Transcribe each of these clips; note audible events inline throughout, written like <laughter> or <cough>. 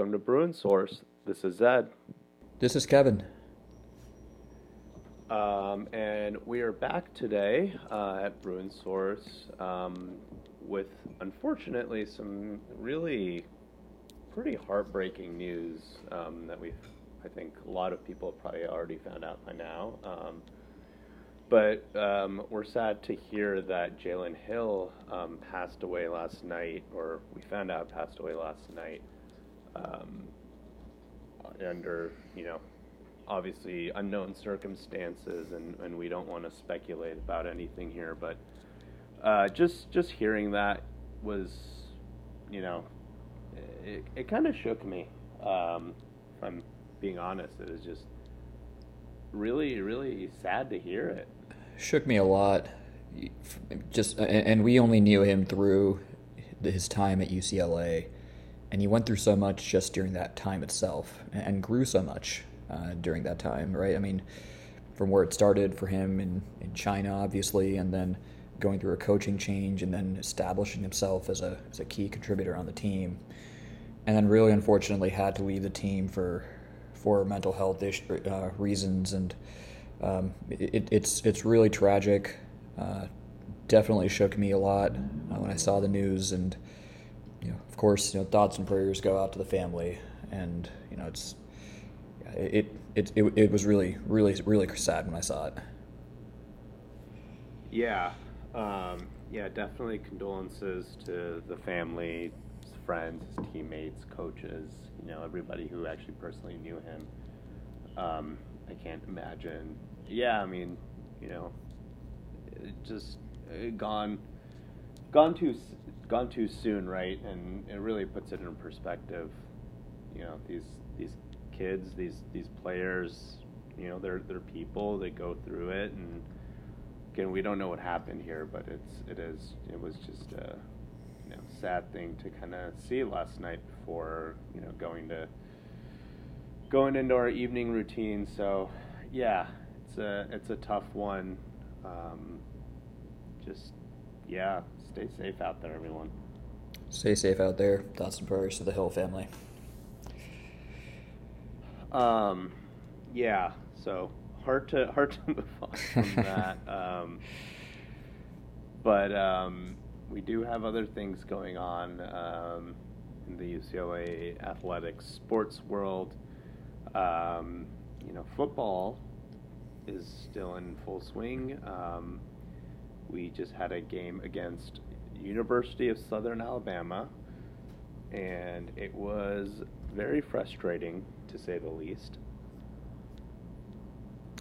Welcome to Bruin Source. This is Zed. This is Kevin. Um, and we are back today uh, at Bruin Source um, with, unfortunately, some really pretty heartbreaking news um, that we've, I think, a lot of people have probably already found out by now. Um, but um, we're sad to hear that Jalen Hill um, passed away last night, or we found out passed away last night um, under, you know, obviously unknown circumstances, and, and we don't want to speculate about anything here. But uh, just just hearing that was, you know, it, it kind of shook me. Um, if I'm being honest, it was just really, really sad to hear it shook me a lot. Just and we only knew him through his time at UCLA, and he went through so much just during that time itself, and grew so much uh, during that time. Right? I mean, from where it started for him in in China, obviously, and then going through a coaching change, and then establishing himself as a as a key contributor on the team, and then really unfortunately had to leave the team for for mental health issue, uh, reasons and um, it, it's it's really tragic. Uh, definitely shook me a lot uh, when I saw the news, and you know, of course, you know, thoughts and prayers go out to the family, and you know, it's it it it, it was really really really sad when I saw it. Yeah, um, yeah, definitely condolences to the family, his friends, his teammates, coaches, you know, everybody who actually personally knew him. Um, I can't imagine yeah, I mean, you know, just uh, gone, gone too, gone too soon, right? And it really puts it in perspective. You know, these these kids, these these players, you know, they're they're people. They go through it, and again, we don't know what happened here, but it's it is it was just a you know sad thing to kind of see last night before you know going to going into our evening routine. So yeah, it's a it's a tough one. Um, just yeah, stay safe out there, everyone. Stay safe out there. Thoughts and prayers to the Hill family. Um, yeah. So hard to <laughs> hard to move on from <laughs> that. Um, but um, we do have other things going on um, in the UCLA athletics sports world. Um, you know, football is still in full swing. Um, we just had a game against University of Southern Alabama, and it was very frustrating to say the least.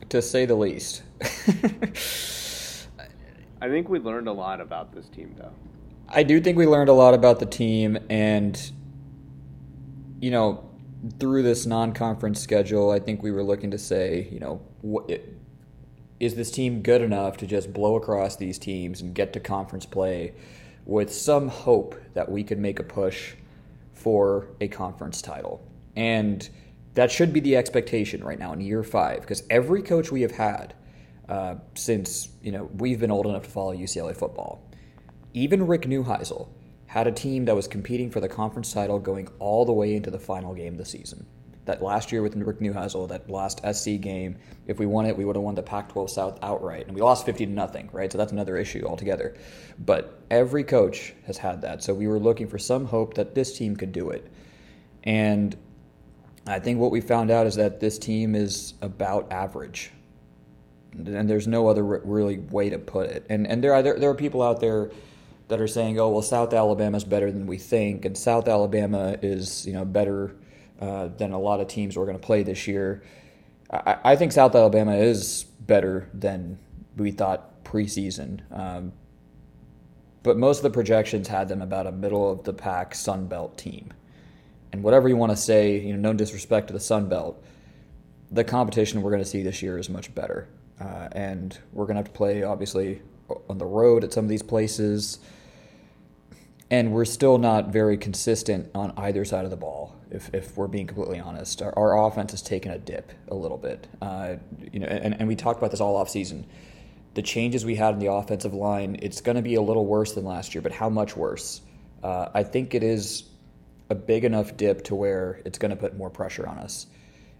To say the least. <laughs> I think we learned a lot about this team, though. I do think we learned a lot about the team, and you know, through this non-conference schedule, I think we were looking to say, you know, what, is this team good enough to just blow across these teams and get to conference play with some hope that we could make a push for a conference title? And that should be the expectation right now in year five, because every coach we have had uh, since you know we've been old enough to follow UCLA football, even Rick Neuheisel had a team that was competing for the conference title going all the way into the final game of the season. That last year with Rick Neuheisel, that last SC game, if we won it, we would have won the Pac-12 South outright, and we lost 50 to nothing, right? So that's another issue altogether. But every coach has had that, so we were looking for some hope that this team could do it, and I think what we found out is that this team is about average, and there's no other really way to put it. And and there are there, there are people out there that are saying, "Oh, well, South Alabama is better than we think," and South Alabama is you know better uh, than a lot of teams we're going to play this year. I, I, think South Alabama is better than we thought preseason. Um, but most of the projections had them about a middle of the pack Sun Belt team. And whatever you want to say, you know, no disrespect to the Sun Belt, the competition we're going to see this year is much better. Uh, and we're going to have to play, obviously, on the road at some of these places and we're still not very consistent on either side of the ball. If, if we're being completely honest, our, our offense has taken a dip a little bit. Uh, you know, and, and we talked about this all off season. The changes we had in the offensive line, it's going to be a little worse than last year, but how much worse? Uh, I think it is a big enough dip to where it's going to put more pressure on us.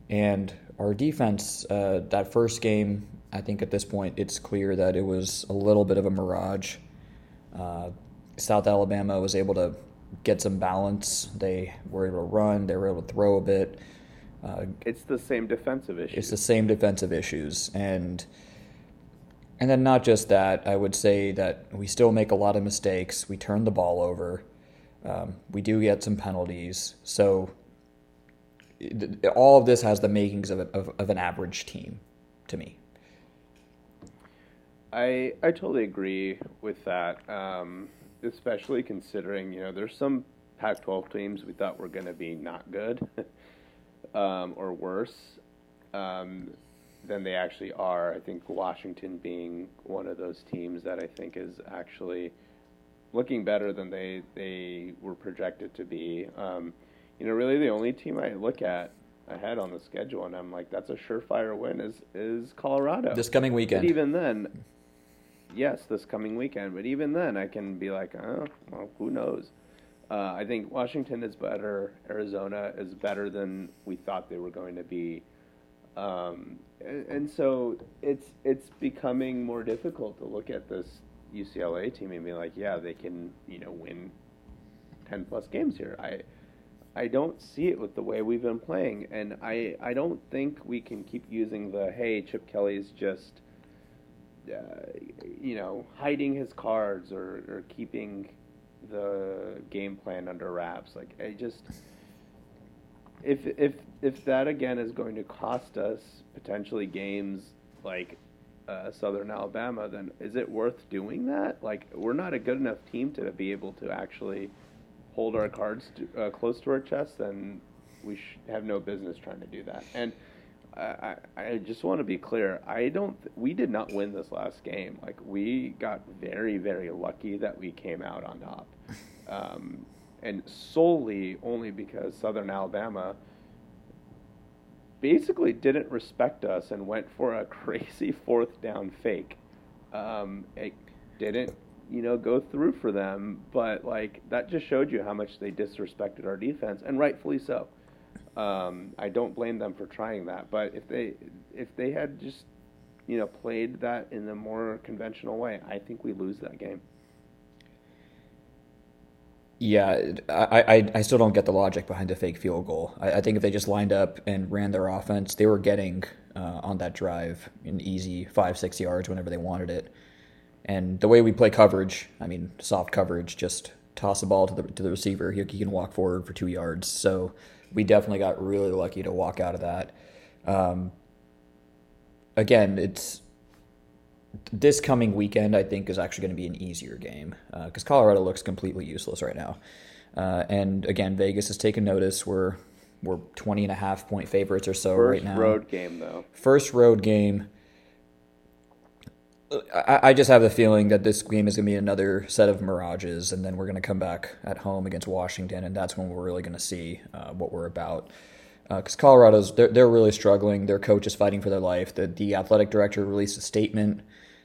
And our defense, uh, that first game, I think at this point it's clear that it was a little bit of a mirage. Uh, South Alabama was able to get some balance. They were able to run. They were able to throw a bit. Uh, it's the same defensive issues. It's the same defensive issues, and and then not just that. I would say that we still make a lot of mistakes. We turn the ball over. Um, we do get some penalties. So all of this has the makings of, a, of, of an average team, to me. I I totally agree with that, um, especially considering you know there's some Pac-12 teams we thought were going to be not good <laughs> um, or worse um, than they actually are. I think Washington being one of those teams that I think is actually looking better than they they were projected to be. Um, you know, really the only team I look at ahead on the schedule, and I'm like, that's a surefire win. Is is Colorado this coming weekend? But even then, yes, this coming weekend. But even then, I can be like, oh, well, who knows? Uh, I think Washington is better. Arizona is better than we thought they were going to be. Um, and, and, so it's it's becoming more difficult to look at this UCLA team and be like, yeah, they can you know win ten plus games here. I I don't see it with the way we've been playing, and I I don't think we can keep using the hey Chip Kelly's just you know hiding his cards or, or keeping the game plan under wraps. Like I just if if if that again is going to cost us potentially games like uh, Southern Alabama, then is it worth doing that? Like we're not a good enough team to be able to actually hold our cards to, uh, close to our chest, then we sh- have no business trying to do that. And I, I just want to be clear. I don't. Th- we did not win this last game. Like we got very, very lucky that we came out on top, <laughs> um, and solely only because Southern Alabama basically didn't respect us and went for a <laughs> crazy fourth down fake. Um, it didn't you know, go through for them. But like that just showed you how much they disrespected our defense, and rightfully so. Um, I don't blame them for trying that. But if they if they had just you know played that in a more conventional way, I think we lose that game. Yeah, I, I, I still don't get the logic behind the fake field goal. I, I think if they just lined up and ran their offense, they were getting uh, on that drive an easy five, six yards whenever they wanted it. And the way we play coverage, I mean, soft coverage, just toss the ball to the to the receiver. He, he can walk forward for two yards. So we definitely got really lucky to walk out of that. Um, again, it's this coming weekend. I think is actually going to be an easier game because uh, Colorado looks completely useless right now. Uh, and again, Vegas has taken notice. We're we're 20 and a half point favorites or so First right now. First road game though. First road game. I, just have the feeling that this game is going to be another set of mirages, and then we're going to come back at home against Washington, and that's when we're really going to see uh, what we're about. Because uh, Colorado's they're, they're really struggling. Their coach is fighting for their life. The the athletic director released a statement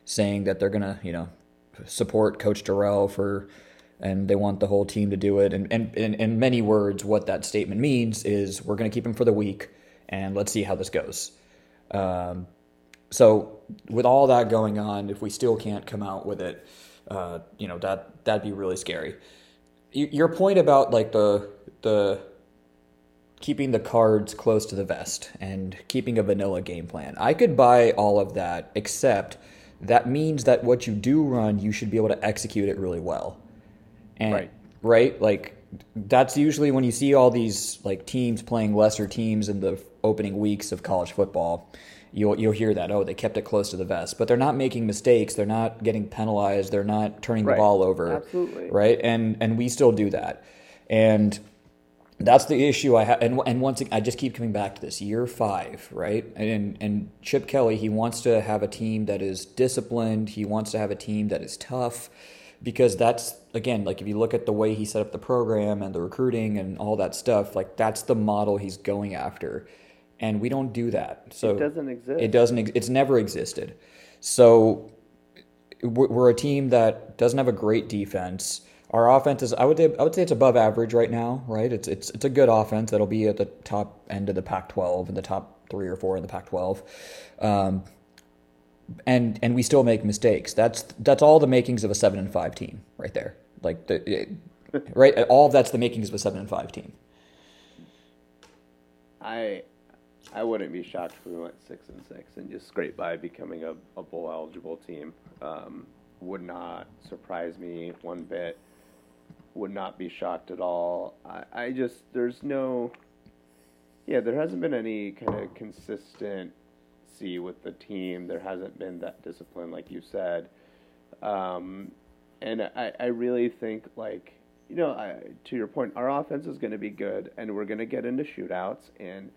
saying that they're going to you know support Coach Dorrell for, and they want the whole team to do it. And and in many words, what that statement means is we're going to keep him for the week, and let's see how this goes. Um, so with all that going on, if we still can't come out with it, uh, you know that that'd be really scary. Your point about like the the keeping the cards close to the vest and keeping a vanilla game plan, I could buy all of that, except that means that what you do run, you should be able to execute it really well. And right, right? like that's usually when you see all these like teams playing lesser teams in the opening weeks of college football you'll you'll hear that oh they kept it close to the vest. But they're not making mistakes. They're not getting penalized. They're not turning right. the ball over. Absolutely. Right? And and we still do that. And that's the issue I have and and once I just keep coming back to this. Year 5 right? And and Chip Kelly he wants to have a team that is disciplined. He wants to have a team that is tough because that's again like if you look at the way he set up the program and the recruiting and all that stuff like that's the model he's going after and we don't do that. So it doesn't exist. It doesn't. It's never existed. So we're a team that doesn't have a great defense. our offense is I would I would say it's above average right now, right? It's it's it's a good offense that'll be at the top end of the Pac-12 and the top three or four in the Pac-12. Um, and and we still make mistakes. That's that's all the makings of a seven and five team right there. Like the it, <laughs> right, all of that's the makings of a seven and five team. I I wouldn't be shocked if we went six and six and just scrape by becoming a, a bowl eligible team. Um, would not surprise me one bit. Would not be shocked at all. I, I just there's no yeah, there hasn't been any kind of consistency with the team. There hasn't been that discipline, like you said. Um, and I, I really think like you know, I, to your point, our offense is going to be good, and we're going to get into shootouts. And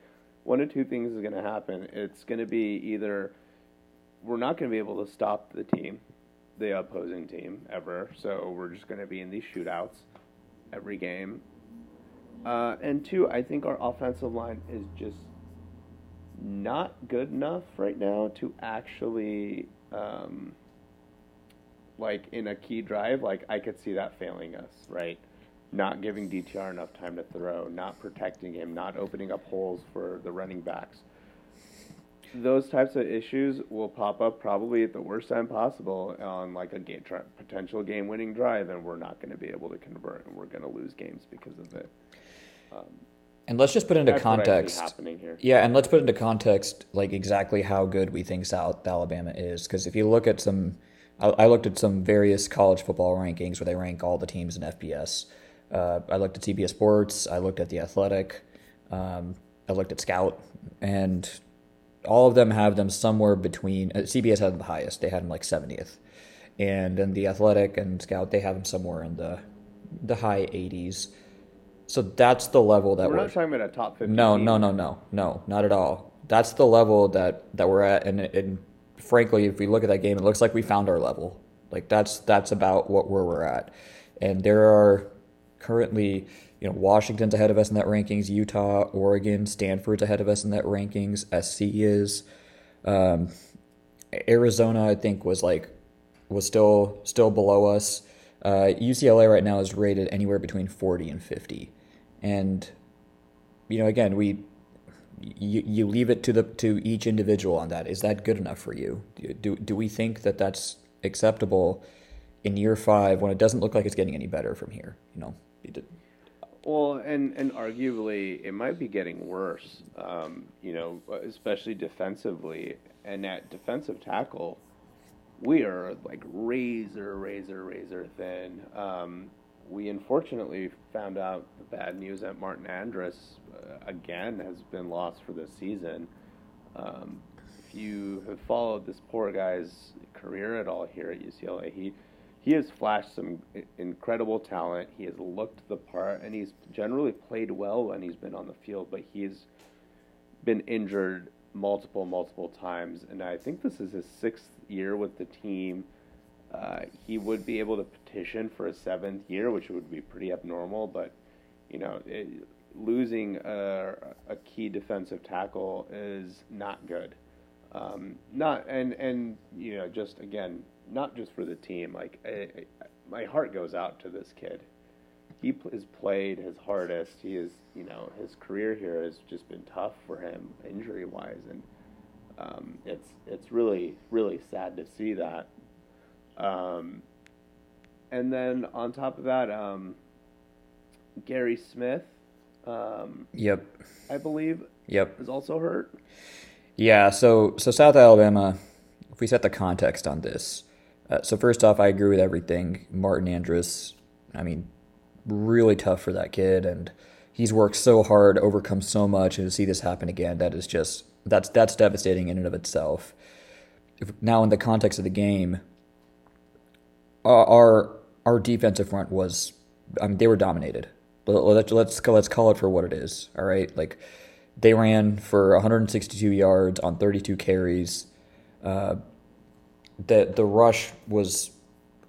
one of two things is going to happen. It's going to be either we're not going to be able to stop the team, the opposing team, ever. So we're just going to be in these shootouts every game. Uh, and two, I think our offensive line is just not good enough right now to actually. Um, like in a key drive, like I could see that failing us, right? Not giving DTR enough time to throw, not protecting him, not opening up holes for the running backs. Those types of issues will pop up probably at the worst time possible on like a game, potential game-winning drive, and we're not going to be able to convert, and we're going to lose games because of it. Um, and let's just put into context. Yeah, and let's put into context like exactly how good we think South Alabama is, because if you look at some I, looked at some various college football rankings where they rank all the teams in FBS. Uh, I looked at CBS Sports. I looked at the Athletic. Um, I looked at Scout, and all of them have them somewhere between. Uh, CBS had them the highest. They had them like 70th, and then the Athletic and Scout they have them somewhere in the the high 80s. So that's the level that we're, we're not talking about a top 50. No, no, no, no, no, not at all. That's the level that that we're at, and, and frankly, if we look at that game, it looks like we found our level. Like that's that's about what where we're at. And there are currently, you know, Washington's ahead of us in that rankings, Utah, Oregon, Stanford's ahead of us in that rankings, SC is. Um, Arizona, I think, was like was still still below us. Uh, UCLA right now is rated anywhere between 40 and 50, and you know, again, we you, you leave it to the to each individual on that. Is that good enough for you? Do do we think that that's acceptable in year five when it doesn't look like it's getting any better from here? You know. Well, and and arguably it might be getting worse. Um, you know, especially defensively, and at defensive tackle, we are like razor, razor, razor thin. Um, we unfortunately found out the bad news that Martin Andrus uh, again has been lost for this season. Um, if you have followed this poor guy's career at all here at UCLA, he he has flashed some incredible talent. He has looked the part, and he's generally played well when he's been on the field. But he's been injured multiple, multiple times, and I think this is his sixth year with the team. Uh, he would be able to petition for a seventh year, which would be pretty abnormal. But you know, it, losing a, a, key defensive tackle is not good. Um, not and and you know, just again, not just for the team. Like I, I, my heart goes out to this kid. He has played his hardest. He is, you know, his career here has just been tough for him, injury wise, and um, it's it's really really sad to see that. Um, and then on top of that, um, Gary Smith. Um, yep. I believe. Yep. Is also hurt. Yeah. So so South Alabama. If we set the context on this, uh, so first off, I agree with everything. Martin Andrus. I mean, really tough for that kid, and he's worked so hard, overcome so much, and to see this happen again, that is just that's that's devastating in and of itself. If, now, in the context of the game, our our defensive front was, I mean, they were dominated. Let's let's let's call it for what it is. All right, like they ran for 162 yards on 32 carries. Uh, the the rush was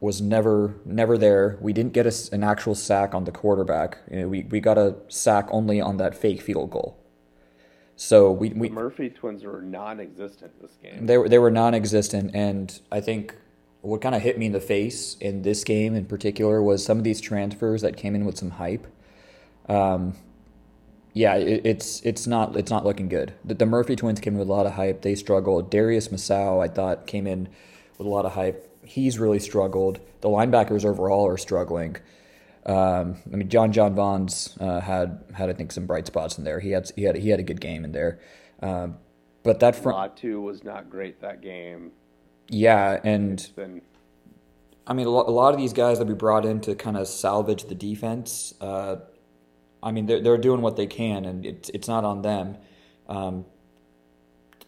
was never never there. We didn't get a, an actual sack on the quarterback. You know, we we got a sack only on that fake field goal. So we, we the Murphy twins were non-existent this game. They were they were non-existent, and I think what kind of hit me in the face in this game in particular was some of these transfers that came in with some hype. Um, yeah, it, it's it's not it's not looking good. The, the, Murphy twins came in with a lot of hype. They struggled. Darius Muasau, I thought, came in with a lot of hype. He's really struggled. The linebackers overall are struggling. Um, I mean, JonJon Vaughns uh, had had I think some bright spots in there. He had he had he had a good game in there. Um, but that front two was not great that game. Yeah, and been... I mean, a lot of these guys that we brought in to kind of salvage the defense. Uh, I mean, they're they're doing what they can, and it's it's not on them. Um,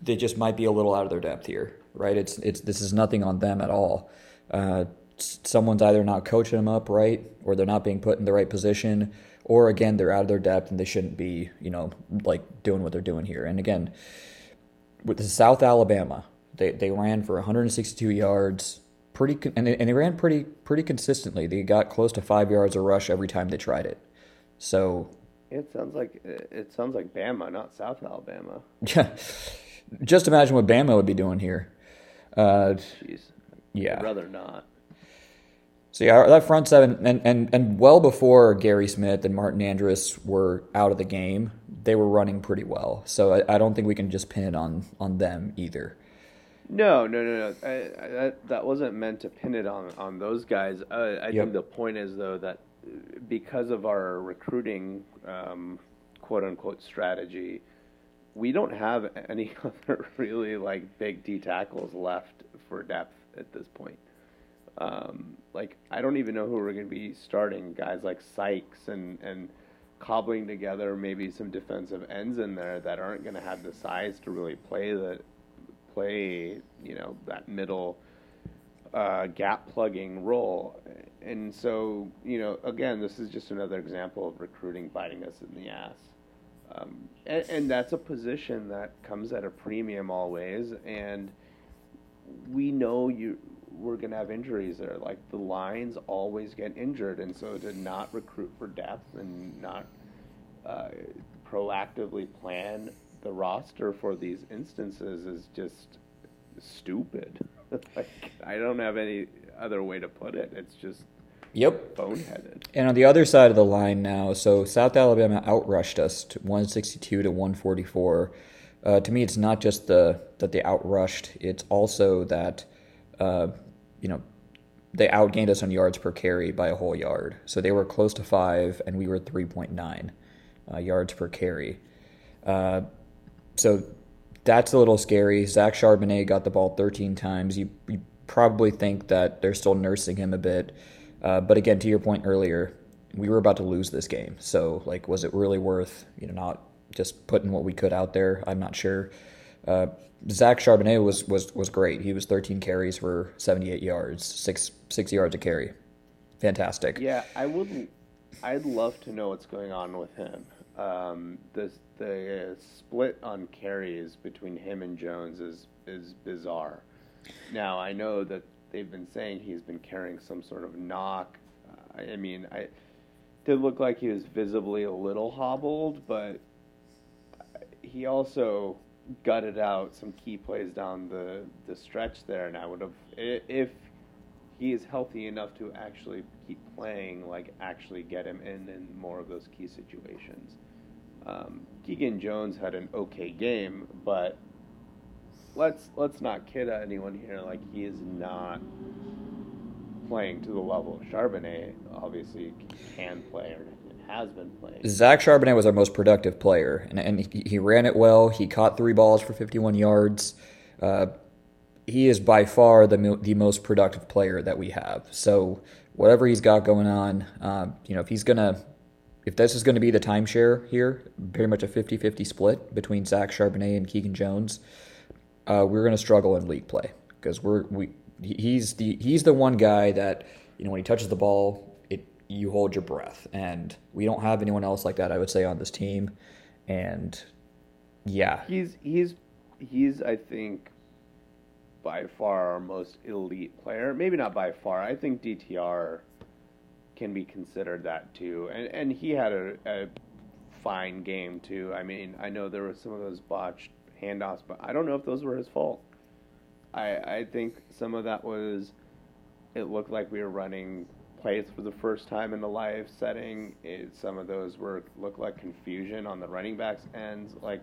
they just might be a little out of their depth here, right? It's it's this is nothing on them at all. Uh, someone's either not coaching them up right, or they're not being put in the right position, or again they're out of their depth and they shouldn't be, you know, like doing what they're doing here. And again, with the South Alabama, they they ran for 162 yards, pretty and they, and they ran pretty pretty consistently. They got close to five yards a rush every time they tried it. So it sounds like it sounds like Bama, not South Alabama. Yeah, just imagine what Bama would be doing here. Uh, Jeez, yeah, I'd rather not. So yeah, that front seven, and, and, and well before Gary Smith and Martin Andrus were out of the game, they were running pretty well. So I, I don't think we can just pin it on on them either. No, no, no, no. I, I, that, that wasn't meant to pin it on on those guys. Uh, I yep. think the point is though that because of our recruiting um, quote unquote strategy, we don't have <laughs> any other really like big D tackles left for depth at this point. Um, like I don't even know who we're going to be starting. Guys like Sykes and and cobbling together maybe some defensive ends in there that aren't going to have the size to really play the play you know that middle uh, gap plugging role. And so you know again, this is just another example of recruiting biting us in the ass. Um, and, and that's a position that comes at a premium always, and we know you we're going to have injuries there. Like the lines always get injured, and so to not recruit for depth and not uh, proactively plan the roster for these instances is just stupid. <laughs> like I don't have any other way to put it. It's just Yep. Boneheaded. And on the other side of the line now, so South Alabama outrushed us to 162 to 144. Uh, to me, it's not just the that they outrushed; it's also that uh, you know, they outgained us on yards per carry by a whole yard. So they were close to five, and we were 3.9 uh, yards per carry. Uh, so that's a little scary. Zach Charbonnet got the ball 13 times. You, you probably think that they're still nursing him a bit. Uh, but again, to your point earlier, we were about to lose this game. So, like, was it really worth, you know, not just putting what we could out there? I'm not sure. Uh, Zach Charbonnet was, was was great. He was 13 carries for 78 yards, six six yards a carry. Fantastic. Yeah, I would. I'd love to know what's going on with him. Um, the the split on carries between him and Jones is is bizarre. Now I know that they've been saying he's been carrying some sort of knock. I mean, I did look like he was visibly a little hobbled, but he also gutted out some key plays down the, the stretch there, and I would have if he is healthy enough to actually keep playing, like actually get him in in more of those key situations. Um, Keegan Jones had an okay game, but let's let's not kid anyone here. Like he is not playing to the level of Charbonnet. Obviously, can play or has been playing. Zach Charbonnet was our most productive player, and, and he, he ran it well. He caught three balls for 51 yards. Uh, he is by far the the most productive player that we have. So whatever he's got going on, uh, you know, if he's gonna, if this is going to be the timeshare here, pretty much a 50-50 split between Zach Charbonnet and Keegan Jones, uh, we're going to struggle in league play because we're we he's the he's the one guy that you know when he touches the ball, it you hold your breath. And we don't have anyone else like that, I would say, on this team. And yeah. He's he's he's I think by far our most elite player. Maybe not by far. I think DTR can be considered that too. And and he had a, a fine game too. I mean, I know there were some of those botched handoffs, but I don't know if those were his fault. I I think some of that was it looked like we were running plays for the first time in the live setting. It, some of those were looked like confusion on the running backs ends. Like,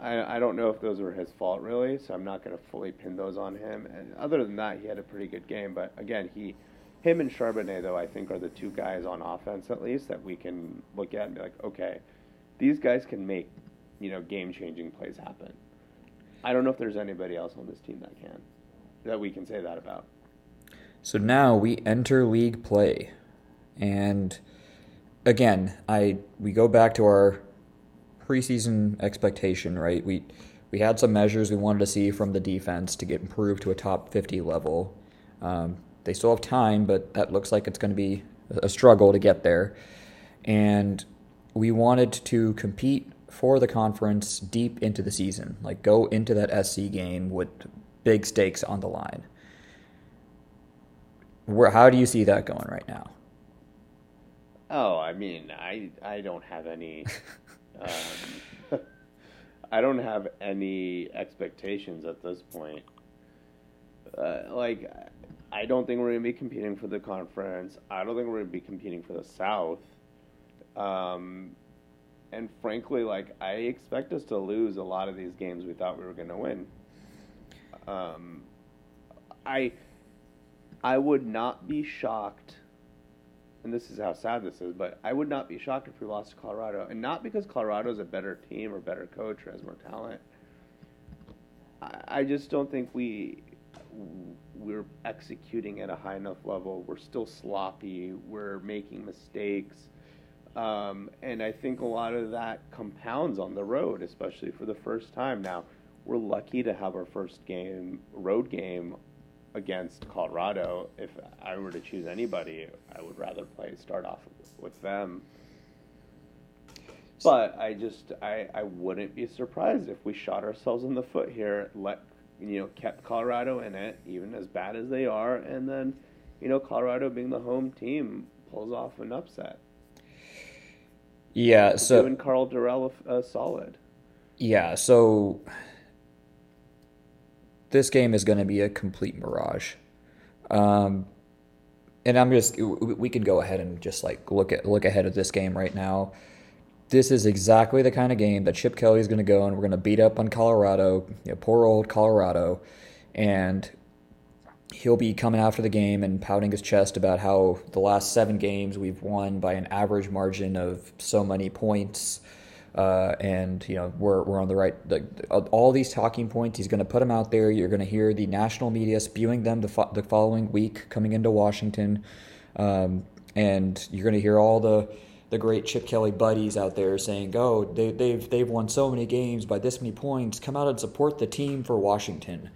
I, I don't know if those were his fault really, so I'm not going to fully pin those on him. And other than that, he had a pretty good game. But again, he, him and Charbonnet though, I think are the two guys on offense at least that we can look at and be like, okay, these guys can make, you know, game-changing plays happen. I don't know if there's anybody else on this team that can, that we can say that about. So now we enter league play. And again, I we go back to our preseason expectation, right? We we had some measures we wanted to see from the defense to get improved to a top 50 level. Um, they still have time, but that looks like it's going to be a struggle to get there. And we wanted to compete for the conference deep into the season, like go into that SC game with big stakes on the line. Where how do you see that going right now? Oh, I mean, I I don't have any, um, <laughs> I don't have any expectations at this point. Uh, like, I don't think we're going to be competing for the conference. I don't think we're going to be competing for the South. Um, and frankly, like I expect us to lose a lot of these games we thought we were going to win. Um, I I would not be shocked, and this is how sad this is, but I would not be shocked if we lost to Colorado, and not because Colorado is a better team or better coach or has more talent. I, I just don't think we we're executing at a high enough level. We're still sloppy. We're making mistakes. Um, and I think a lot of that compounds on the road, especially for the first time. Now, we're lucky to have our first game, road game against Colorado. If I were to choose anybody, I would rather play start off with them. But I just I, I wouldn't be surprised if we shot ourselves in the foot here, let you know, kept Colorado in it, even as bad as they are, and then, you know, Colorado being the home team pulls off an upset. Yeah, so doing Karl Dorrell uh, solid. Yeah, so this game is going to be a complete mirage. Um, and I'm just we can go ahead and just like look at look ahead at this game right now. This is exactly the kind of game that Chip Kelly is going to go and we're going to beat up on Colorado, you know, poor old Colorado, and he'll be coming after the game and pouting his chest about how the last seven games we've won by an average margin of so many points. Uh, and you know we're, we're on the right the, all these talking points he's going to put them out there you're going to hear the national media spewing them the, fo- the following week coming into washington um, and you're going to hear all the the great chip kelly buddies out there saying oh they, they've they've won so many games by this many points come out and support the team for washington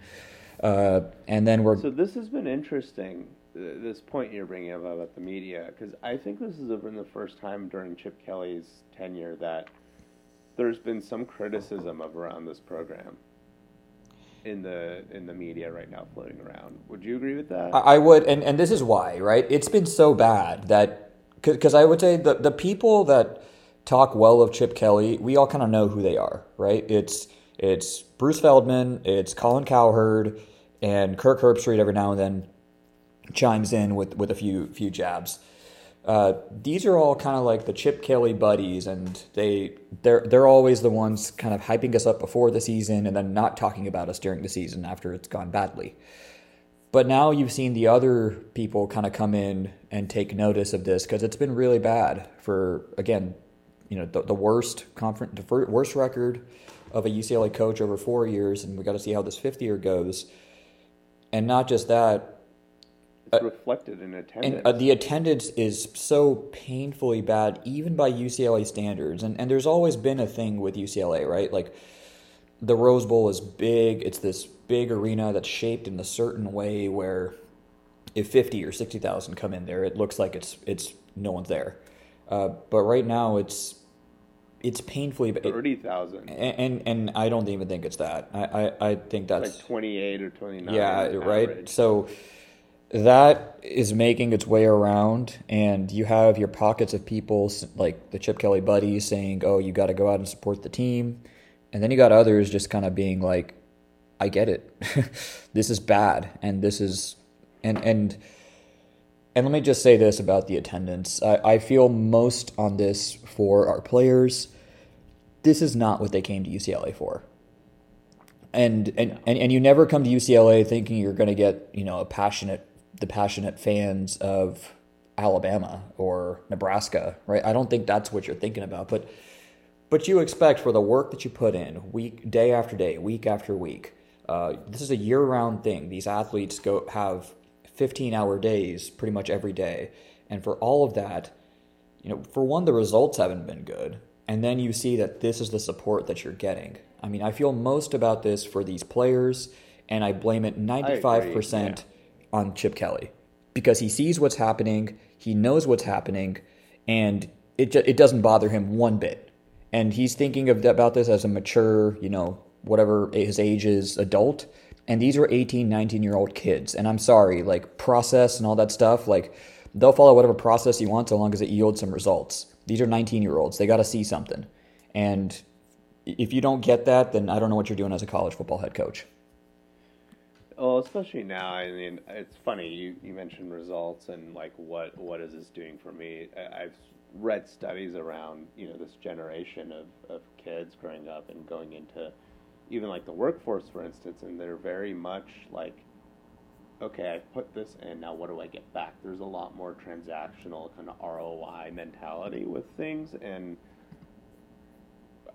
uh, and then we're. So this has been interesting. This point you're bringing up about the media, because I think this has been the first time during Chip Kelly's tenure that there's been some criticism of around this program in the in the media right now floating around. Would you agree with that? I would, and and this is why, right? It's been so bad that because I would say the the people that talk well of Chip Kelly, we all kind of know who they are, right? It's it's Bruce Feldman, it's Colin Cowherd, and Kirk Herbstreit every now and then chimes in with, with a few few jabs. Uh, these are all kind of like the Chip Kelly buddies, and they they're they're always the ones kind of hyping us up before the season, and then not talking about us during the season after it's gone badly. But now you've seen the other people kind of come in and take notice of this because it's been really bad for again, you know, the, the worst conference, the worst record of a UCLA coach over four years, and we got to see how this fifth year goes and not just that. It's uh, reflected in attendance. And uh, the attendance is so painfully bad, even by UCLA standards. And and there's always been a thing with UCLA, right? Like the Rose Bowl is big. It's this big arena that's shaped in a certain way where if fifty or sixty thousand come in there, it looks like it's it's no one's there. Uh, but right now, it's it's painfully thirty thousand, and, and, and I don't even think it's that. I I, I think that's like twenty eight or twenty nine. Yeah, right. So that is making its way around, and you have your pockets of people like the Chip Kelly buddies saying, "Oh, you got to go out and support the team," and then you got others just kind of being like, "I get it. <laughs> this is bad, and this is And and and let me just say this about the attendance. I, I feel most on this for our players. This is not what they came to UCLA for. And and, and, and you never come to UCLA thinking you're going to get you know a passionate the passionate fans of Alabama or Nebraska, right? I don't think that's what you're thinking about, but but you expect for the work that you put in week day after day, week after week. Uh, this is a year-round thing. These athletes go have 15-hour days pretty much every day, and for all of that, you know, for one, the results haven't been good, and then you see that this is the support that you're getting. I mean, I feel most about this for these players, and I blame it 95% yeah. on Chip Kelly because he sees what's happening, he knows what's happening, and it it doesn't bother him one bit. And he's thinking of about this as a mature, you know, whatever his age is, adult. And these were 18, 19 year old kids. And I'm sorry, like process and all that stuff, like they'll follow whatever process you want so long as it yields some results. These are 19 year olds. They got to see something. And if you don't get that, then I don't know what you're doing as a college football head coach. Well, especially now. I mean, it's funny you, you mentioned results and like what what is this doing for me? I've read studies around you know this generation of, of kids growing up and going into even like the workforce, for instance, and they're very much like, okay, I put this in, now what do I get back? There's a lot more transactional kind of ROI mentality with things, and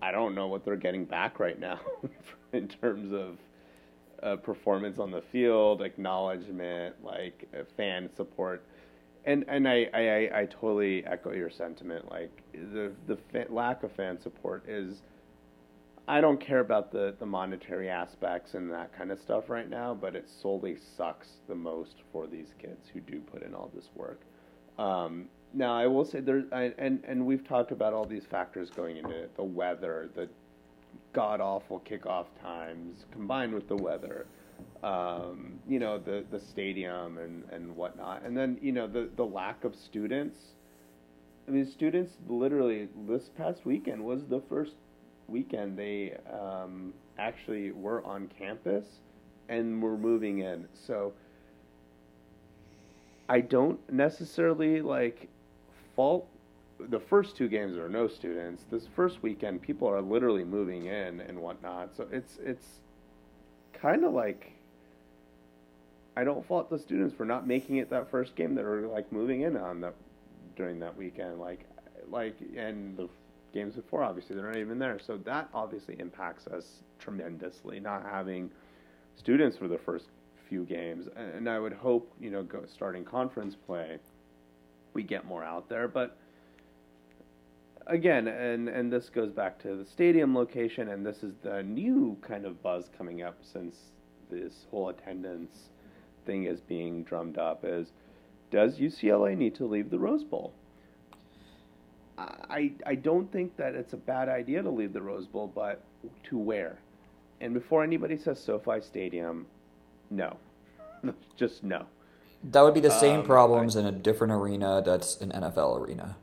I don't know what they're getting back right now <laughs> in terms of uh, performance on the field, acknowledgement, like uh, fan support. And and I, I, I totally echo your sentiment. Like the the fa- lack of fan support is, I don't care about the, the monetary aspects and that kind of stuff right now, but it solely sucks the most for these kids who do put in all this work. Um, now I will say there, and and we've talked about all these factors going into it, the weather, the god awful kickoff times combined with the weather, um, you know, the the stadium and and whatnot, and then you know the the lack of students. I mean, students literally this past weekend was the first weekend they um, actually were on campus and were moving in. So I don't necessarily like fault the first two games are no students. This first weekend, people are literally moving in and whatnot. So it's it's kind of like I don't fault the students for not making it that first game. That are like moving in on that during that weekend. Like like and the games before, obviously they're not even there. So that obviously impacts us tremendously. Not having students for the first few games, and I would hope you know go, starting conference play, we get more out there, but again, and and this goes back to the stadium location, and this is the new kind of buzz coming up since this whole attendance thing is being drummed up. Is does UCLA need to leave the Rose Bowl? I I don't think that it's a bad idea to leave the Rose Bowl, but to where? And before anybody says SoFi Stadium, no, <laughs> just no. That would be the same um, problems I, in a different arena that's an NFL arena.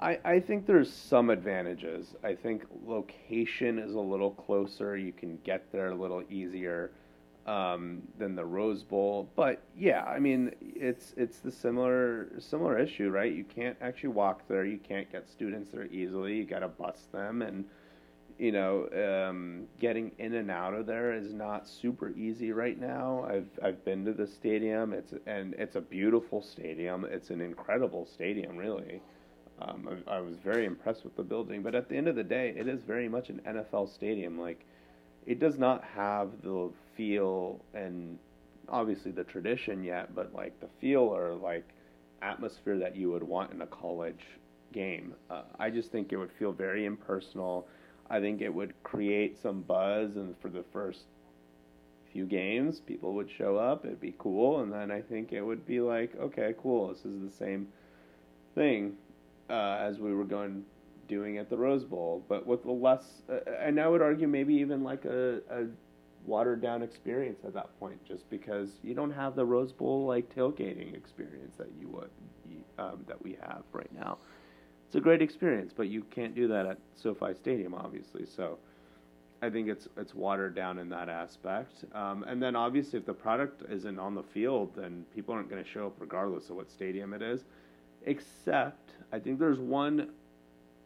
I, I think there's some advantages. I think location is a little closer. You can get there a little easier um, than the Rose Bowl. But yeah, I mean, it's it's the similar similar issue, right? You can't actually walk there. You can't get students there easily. You got to bus them, and you know, um, getting in and out of there is not super easy right now. I've I've been to the stadium. It's and it's a beautiful stadium. It's an incredible stadium, really. Um, I, I, was very impressed with the building, but at the end of the day, it is very much an NFL stadium. Like, it does not have the feel and obviously the tradition yet, but like the feel or like atmosphere that you would want in a college game. Uh, I just think it would feel very impersonal. I think it would create some buzz, and for the first few games, people would show up. It'd be cool, and then I think it would be like, okay, cool. This is the same thing uh, as we were going doing at the Rose Bowl, but with less, uh, and I would argue maybe even like a, a watered down experience at that point, just because you don't have the Rose Bowl like tailgating experience that you would um, that we have right now. It's a great experience, but you can't do that at SoFi Stadium, obviously. So I think it's it's watered down in that aspect. Um, and then obviously, if the product isn't on the field, then people aren't going to show up regardless of what stadium it is. Except, I think there's one,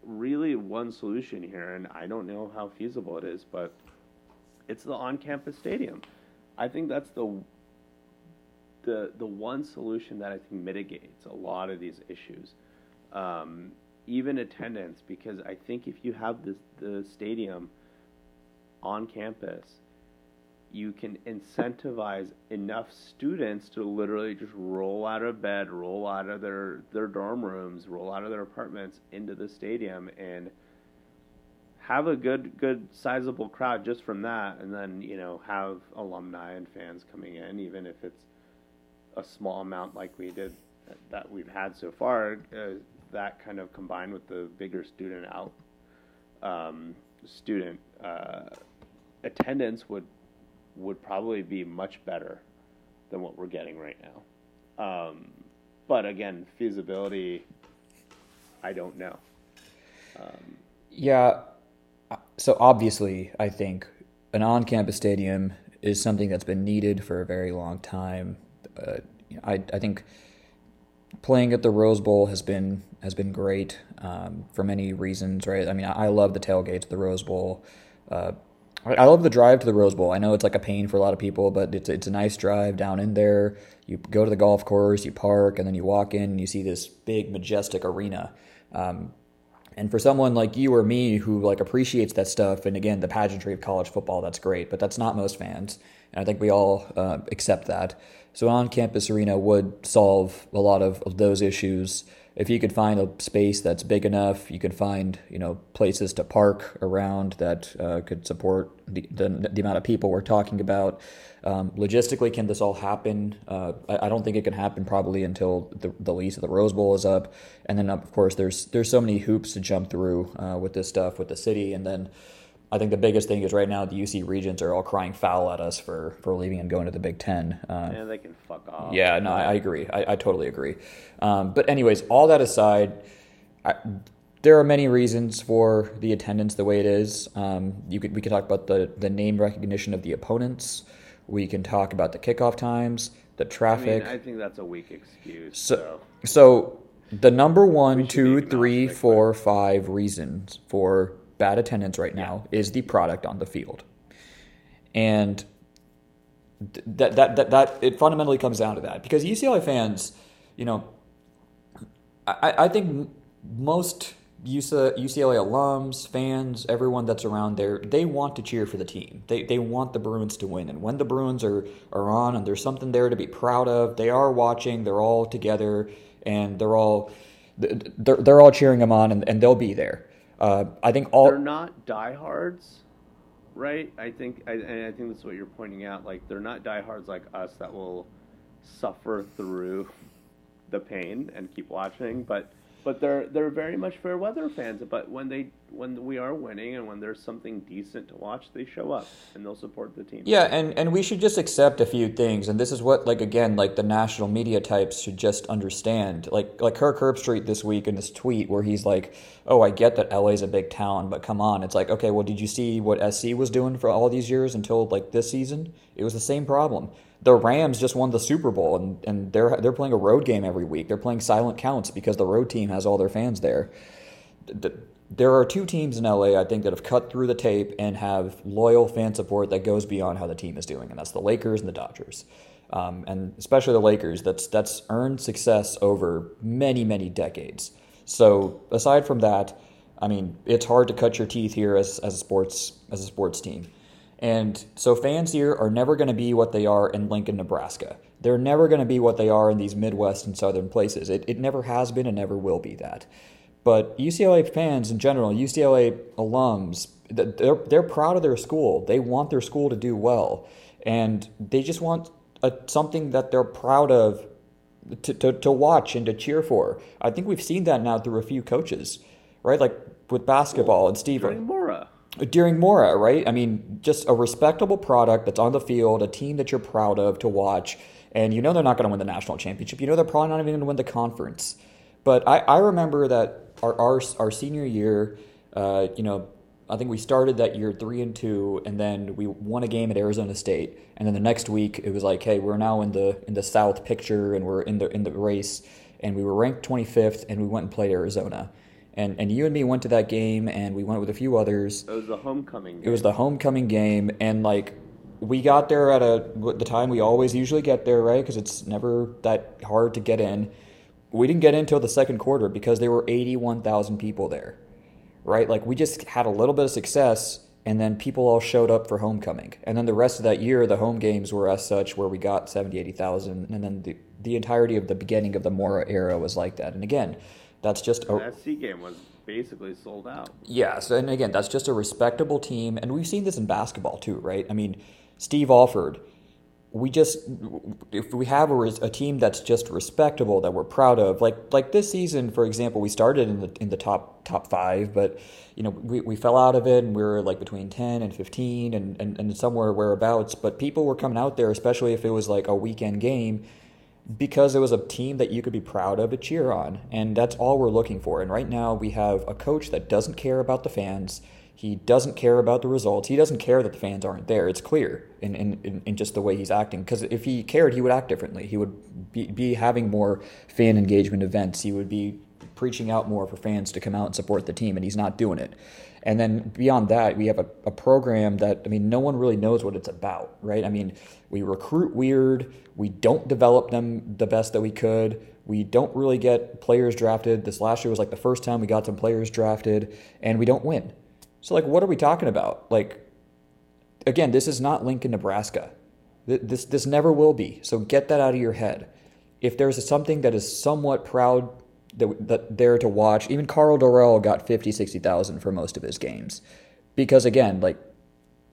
really one solution here, and I don't know how feasible it is, but it's the on-campus stadium. I think that's the the the one solution that I think mitigates a lot of these issues. Um, even attendance, because I think if you have this the stadium on campus, you can incentivize enough students to literally just roll out of bed, roll out of their, their dorm rooms, roll out of their apartments into the stadium and have a good good sizable crowd just from that and then, you know, have alumni and fans coming in even if it's a small amount like we did that we've had so far, uh, that kind of combined with the bigger student out um, student uh, attendance would would probably be much better than what we're getting right now. Um, but again, feasibility, I don't know. Um, yeah. So obviously, I think an on-campus stadium is something that's been needed for a very long time. Uh, I, I think playing at the Rose Bowl has been has been great um, for many reasons, right? I mean, I love the tailgates at the Rose Bowl. Uh, I love the drive to the Rose Bowl. I know it's like a pain for a lot of people, but it's it's a nice drive down in there. You go to the golf course, you park, and then you walk in and you see this big, majestic arena. Um, and for someone like you or me who like appreciates that stuff, and again, the pageantry of college football, that's great. But that's not most fans, and I think we all uh, accept that. So an on-campus arena would solve a lot of, of those issues if you could find a space that's big enough, you could find you know places to park around that uh, could support the, the, the amount of people we're talking about. Um, logistically, can this all happen? Uh, I, I, don't think it can happen probably until the, the lease of the Rose Bowl is up, and then of course there's there's so many hoops to jump through uh, with this stuff with the city, and then I think the biggest thing is right now the UC Regents are all crying foul at us for for leaving and going to the Big Ten. Uh, yeah, they can fuck off. Yeah, no, I, I agree. I, I, totally agree. Um, but anyways, all that aside, I, there are many reasons for the attendance the way it is. Um, you could we could talk about the the name recognition of the opponents. We can talk about the kickoff times, the traffic. I, mean, I think that's a weak excuse. So, so, so the number one, two, three, four, five reasons for bad attendance right now is the product on the field. And that, that, that, that it fundamentally comes down to that because UCLA fans, you know, I, I think most UCLA alums, fans, everyone that's around there, they want to cheer for the team. They, they want the Bruins to win. And when the Bruins are, are on and there's something there to be proud of, they are watching, they're all together, and they're all they're, they're all cheering them on, and, and they'll be there. Uh, I think all they're not diehards, right? I think I, and I think that's what you're pointing out. Like they're not diehards like us that will suffer through the pain and keep watching, but but they're they're very much fair weather fans. But when they when we are winning and when there's something decent to watch, they show up and they'll support the team. Yeah, and and we should just accept a few things, and this is what like again like the national media types should just understand. Like like Kirk Herbstreit this week in this tweet where he's like, "Oh, I get that LA's a big town, but come on." It's like, okay, well, did you see what SC was doing for all these years until like this season? It was the same problem the Rams just won the Super Bowl and, and they're they're playing a road game every week. They're playing silent counts because the road team has all their fans there. There are two teams in LA I think that have cut through the tape and have loyal fan support that goes beyond how the team is doing, and that's the Lakers and the Dodgers. Um, and especially the Lakers, that's that's earned success over many many decades. So aside from that, I mean, it's hard to cut your teeth here as, as a sports as a sports team. And so fans here are never going to be what they are in Lincoln, Nebraska. They're never going to be what they are in these Midwest and Southern places. It, it never has been and never will be that. But UCLA fans in general, UCLA alums, they're, they're proud of their school. They want their school to do well. And they just want a, something that they're proud of to, to, to watch and to cheer for. I think we've seen that now through a few coaches, right? Like with basketball and Steve. Mora during Mora, right? I mean, just a respectable product that's on the field, a team that you're proud of to watch, and you know they're not going to win the national championship. You know they're probably not even going to win the conference. But I, I remember that our, our, our senior year, uh, you know, I think we started that year three and two, and then we won a game at Arizona State, and then the next week it was like, hey, we're now in the in the South picture, and we're in the in the race, and we were ranked 25th, and we went and played Arizona, and and you and me went to that game, and we went with a few others. It was the homecoming. Game. It was the homecoming game, and like we got there at a the time we always usually get there, right? Because it's never that hard to get in. We didn't get in until the second quarter because there were 81,000 people there right? Like we just had a little bit of success and then people all showed up for homecoming. And then the rest of that year, the home games were as such where we got 70, 80,000. And then the, the entirety of the beginning of the Mora era was like that. And again, that's just a. That C game was basically sold out. Yes. And again, that's just a respectable team. And we've seen this in basketball too, right? I mean, Steve Alford we just if we have a, a, team that's just respectable that we're proud of like like this season for example we started in the in the top top five but you know we, we fell out of it and we were like between 10 and 15 and, and, and somewhere whereabouts but people were coming out there especially if it was like a weekend game because it was a team that you could be proud of to cheer on and that's all we're looking for and right now we have a coach that doesn't care about the fans he doesn't care about the results. He doesn't care that the fans aren't there. It's clear in, in, in just the way he's acting. Because if he cared, he would act differently. He would be, be having more fan engagement events. He would be preaching out more for fans to come out and support the team, and he's not doing it. And then beyond that, we have a, a program that, I mean, no one really knows what it's about, right? I mean, we recruit weird. We don't develop them the best that we could. We don't really get players drafted. This last year was like the first time we got some players drafted, and we don't win. So, like, what are we talking about? Like, again, this is not Lincoln, Nebraska. This, this never will be. So, get that out of your head. If there's something that is somewhat proud that, that there to watch, even Karl Dorrell got 50, 60,000 for most of his games. Because, again, like,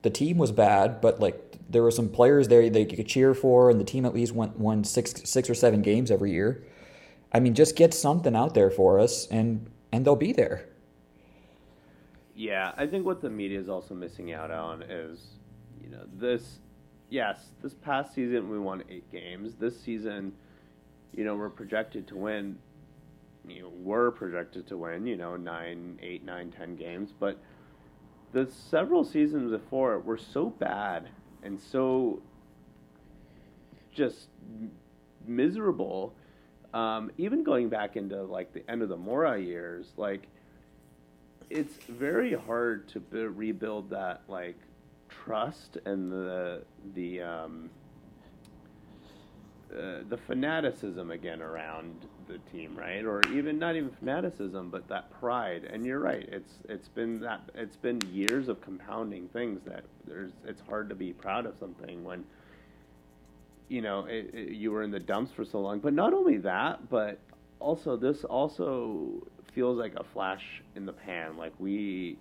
the team was bad, but, like, there were some players there you could cheer for, and the team at least went, won six, six or seven games every year. I mean, just get something out there for us, and, and they'll be there. Yeah, I think what the media is also missing out on is, you know, this. Yes, this past season we won eight games. This season, you know, we're projected to win. You know, we're projected to win. You know, nine, eight, nine, ten games. But the several seasons before it were so bad and so just miserable. Um, even going back into like the end of the Mora years, like it's very hard to rebuild that like trust and the the um, uh, the fanaticism again around the team, right? Or even not even fanaticism, but that pride. And you're right. It's it's been that it's been years of compounding things that there's it's hard to be proud of something when you know it, it, you were in the dumps for so long. But not only that, but also this also feels like a flash in the pan. Like we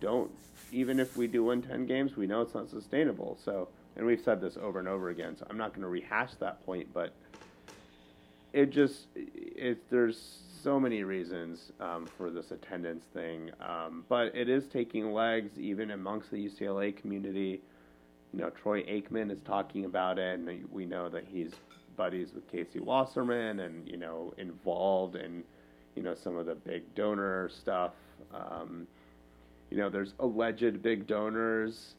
don't, even if we do win 10 games, we know it's not sustainable. So, and we've said this over and over again, so I'm not going to rehash that point, but it just, it, there's so many reasons um, for this attendance thing, um, but it is taking legs even amongst the UCLA community. You know, Troy Aikman is talking about it, and we know that he's buddies with Casey Wasserman and, you know, involved in you know some of the big donor stuff. Um, you know, there's alleged big donors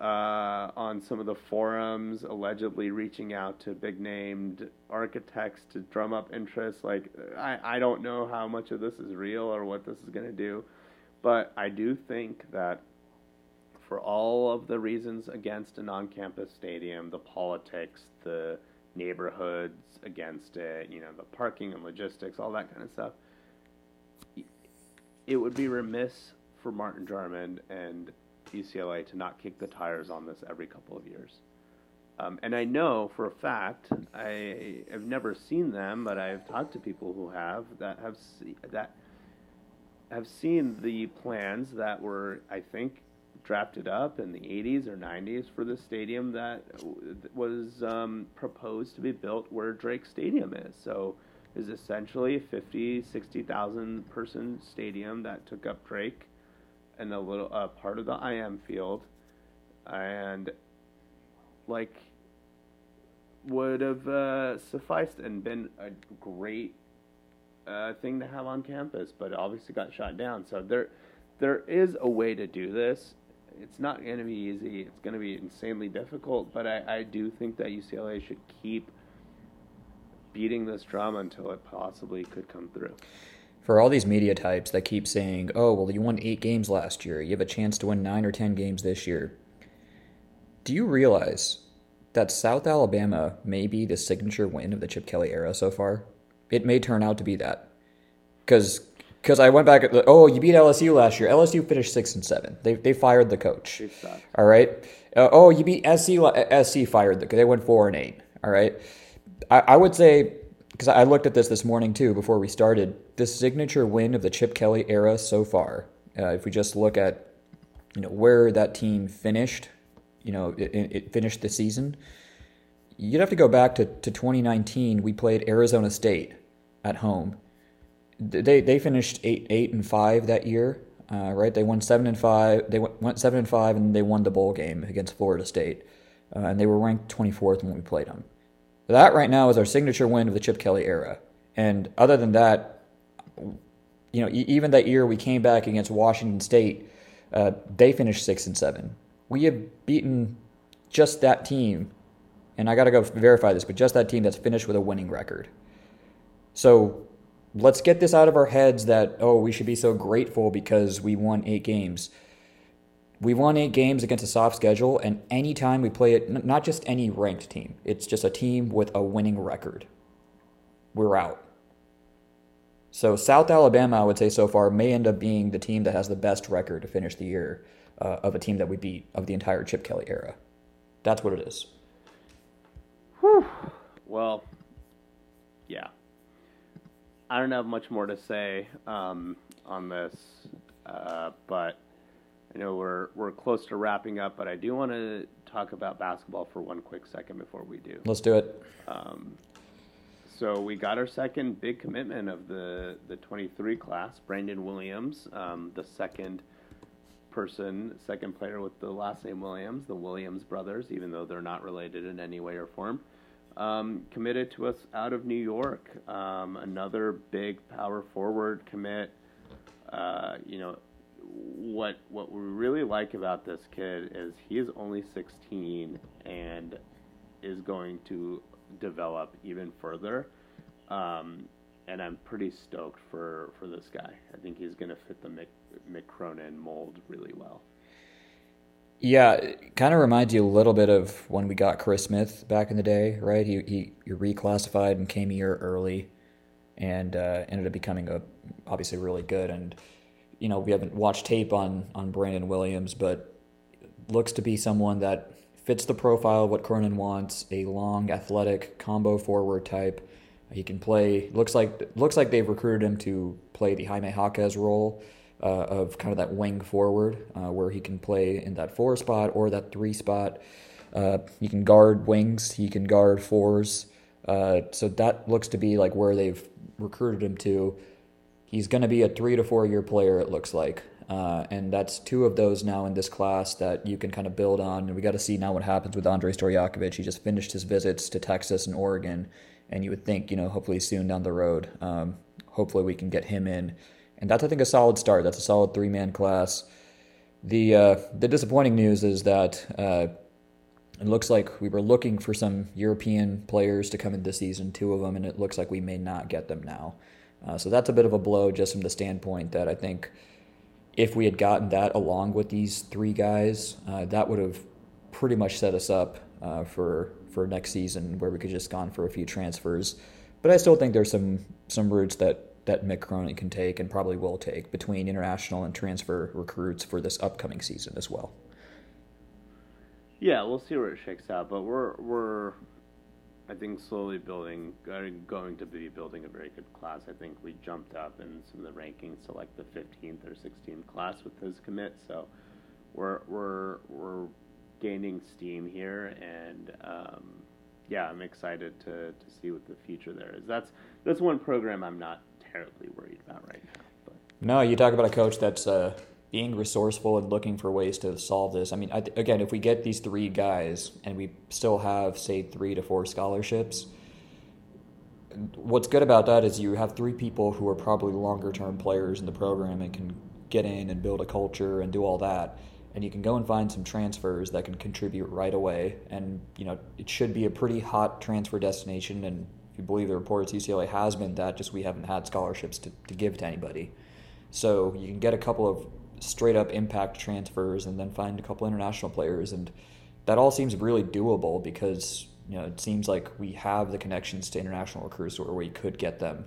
uh, on some of the forums, allegedly reaching out to big named architects to drum up interest. Like, I, I don't know how much of this is real or what this is going to do, but I do think that for all of the reasons against a non campus stadium, the politics, the neighborhoods against it, you know, the parking and logistics, all that kind of stuff. It would be remiss for Martin Jarmond and UCLA to not kick the tires on this every couple of years. Um, and I know for a fact, I have never seen them, but I've talked to people who have that have see, that have seen the plans that were, I think, drafted up in the 80s or 90s for the stadium that was um, proposed to be built where Drake Stadium is. So is essentially a 50, 60,000 person stadium that took up Drake and a little uh, part of the IM field, and like would have uh, sufficed and been a great uh, thing to have on campus, but obviously got shot down. So there there is a way to do this. It's not going to be easy. It's going to be insanely difficult, but I, I do think that UCLA should keep beating this drama until it possibly could come through. For all these media types that keep saying, oh, well, you won eight games last year, you have a chance to win nine or ten games this year. Do you realize that South Alabama may be the signature win of the Chip Kelly era so far? It may turn out to be that. Because because I went back. Oh, you beat LSU last year. LSU finished six and seven. They they fired the coach. All right. Uh, oh, you beat SC. SC fired the. They went four and eight. All right. I, I would say because I looked at this this morning too before we started. The signature win of the Chip Kelly era so far. Uh, if we just look at you know where that team finished, you know it, it finished the season. You'd have to go back to, to 2019. We played Arizona State at home they they finished eight eight and five that year, uh, right? They won seven and five. They went, went seven and five, and they won the bowl game against Florida State, uh, and they were ranked twenty fourth when we played them. That right now is our signature win of the Chip Kelly era. And other than that, you know, even that year we came back against Washington State, uh, they finished six and seven. We have beaten just that team, and I got to go verify this, but just that team that's finished with a winning record. So let's get this out of our heads that, oh, we should be so grateful because we won eight games. We won eight games against a soft schedule, and anytime we play it, not just any ranked team, it's just a team with a winning record. We're out. So, South Alabama, I would say so far, may end up being the team that has the best record to finish the year uh, of a team that we beat of the entire Chip Kelly era. That's what it is. Whew. Well, yeah. I don't have much more to say um, on this, uh, but I know we're we're close to wrapping up. But I do want to talk about basketball for one quick second before we do. Let's do it. Um, so we got our second big commitment of the the 23 class, Brandon Williams, um, the second person, second player with the last name Williams, the Williams brothers, even though they're not related in any way or form um, committed to us out of New York. Um, another big power forward commit. Uh, you know, what what we really like about this kid is he is only 16 and is going to develop even further. Um, and I'm pretty stoked for, for this guy. I think he's going to fit the Mick, Mick Cronin mold really well. Yeah, kind of reminds you a little bit of when we got Chris Smith back in the day, right? He he, he reclassified and came here early, and uh, ended up becoming a obviously really good. And you know we haven't watched tape on on Brandon Williams, but looks to be someone that fits the profile of what Cronin wants: a long, athletic combo forward type. He can play. Looks like looks like they've recruited him to play the Jaime Jaquez role uh, of kind of that wing forward uh, where he can play in that four spot or that three spot. Uh, he can guard wings, he can guard fours. Uh, so that looks to be like where they've recruited him to. He's going to be a three to four year player, it looks like. Uh, and that's two of those now in this class that you can kind of build on. And we got to see now what happens with Andrej Stojakovic. He just finished his visits to Texas and Oregon, and you would think, you know, hopefully soon down the road, um, hopefully we can get him in and that's I think a solid start. That's a solid three man class. The uh, the disappointing news is that uh, it looks like we were looking for some European players to come in this season, two of them, and it looks like we may not get them now. Uh, so that's a bit of a blow, just from the standpoint that I think if we had gotten that along with these three guys, uh, that would have pretty much set us up uh, for for next season, where we could just gone for a few transfers. But I still think there's some some routes that that Mick Cronin can take and probably will take between international and transfer recruits for this upcoming season as well. Yeah, we'll see where it shakes out, but we're we're I think slowly building going to be building a very good class. I think we jumped up in some of the rankings to like the 15th or 16th class with his commit, so we're we're we're gaining steam here and um, yeah, I'm excited to, to see what the future there is. That's that's one program I'm not terribly worried about right now. But. No, you talk about a coach that's uh, being resourceful and looking for ways to solve this. I mean, I, again, if we get these three guys and we still have, say, three to four scholarships, what's good about that is you have three people who are probably longer term players in the program and can get in and build a culture and do all that. And you can go and find some transfers that can contribute right away. And, you know, it should be a pretty hot transfer destination. And if you believe the reports, UCLA has been that, just we haven't had scholarships to, to give to anybody. So you can get a couple of straight up impact transfers and then find a couple international players. And that all seems really doable because, you know, it seems like we have the connections to international recruits where we could get them.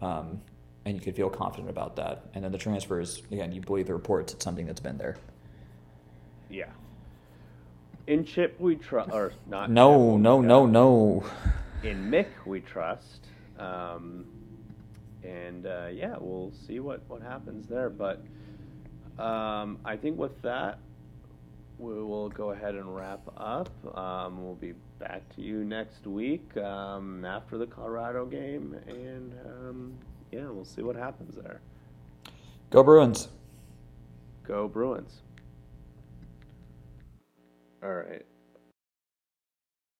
Um, and you could feel confident about that. And then the transfers, again, you believe the reports, it's something that's been there. Yeah. In Chip we trust, or not. No, no, uh, no, no. In Mick we trust, um, and uh, yeah, we'll see what what happens there. But um, I think with that, we will go ahead and wrap up. Um, we'll be back to you next week um, after the Colorado game, and um, yeah, we'll see what happens there. Go Bruins. Go Bruins. All right.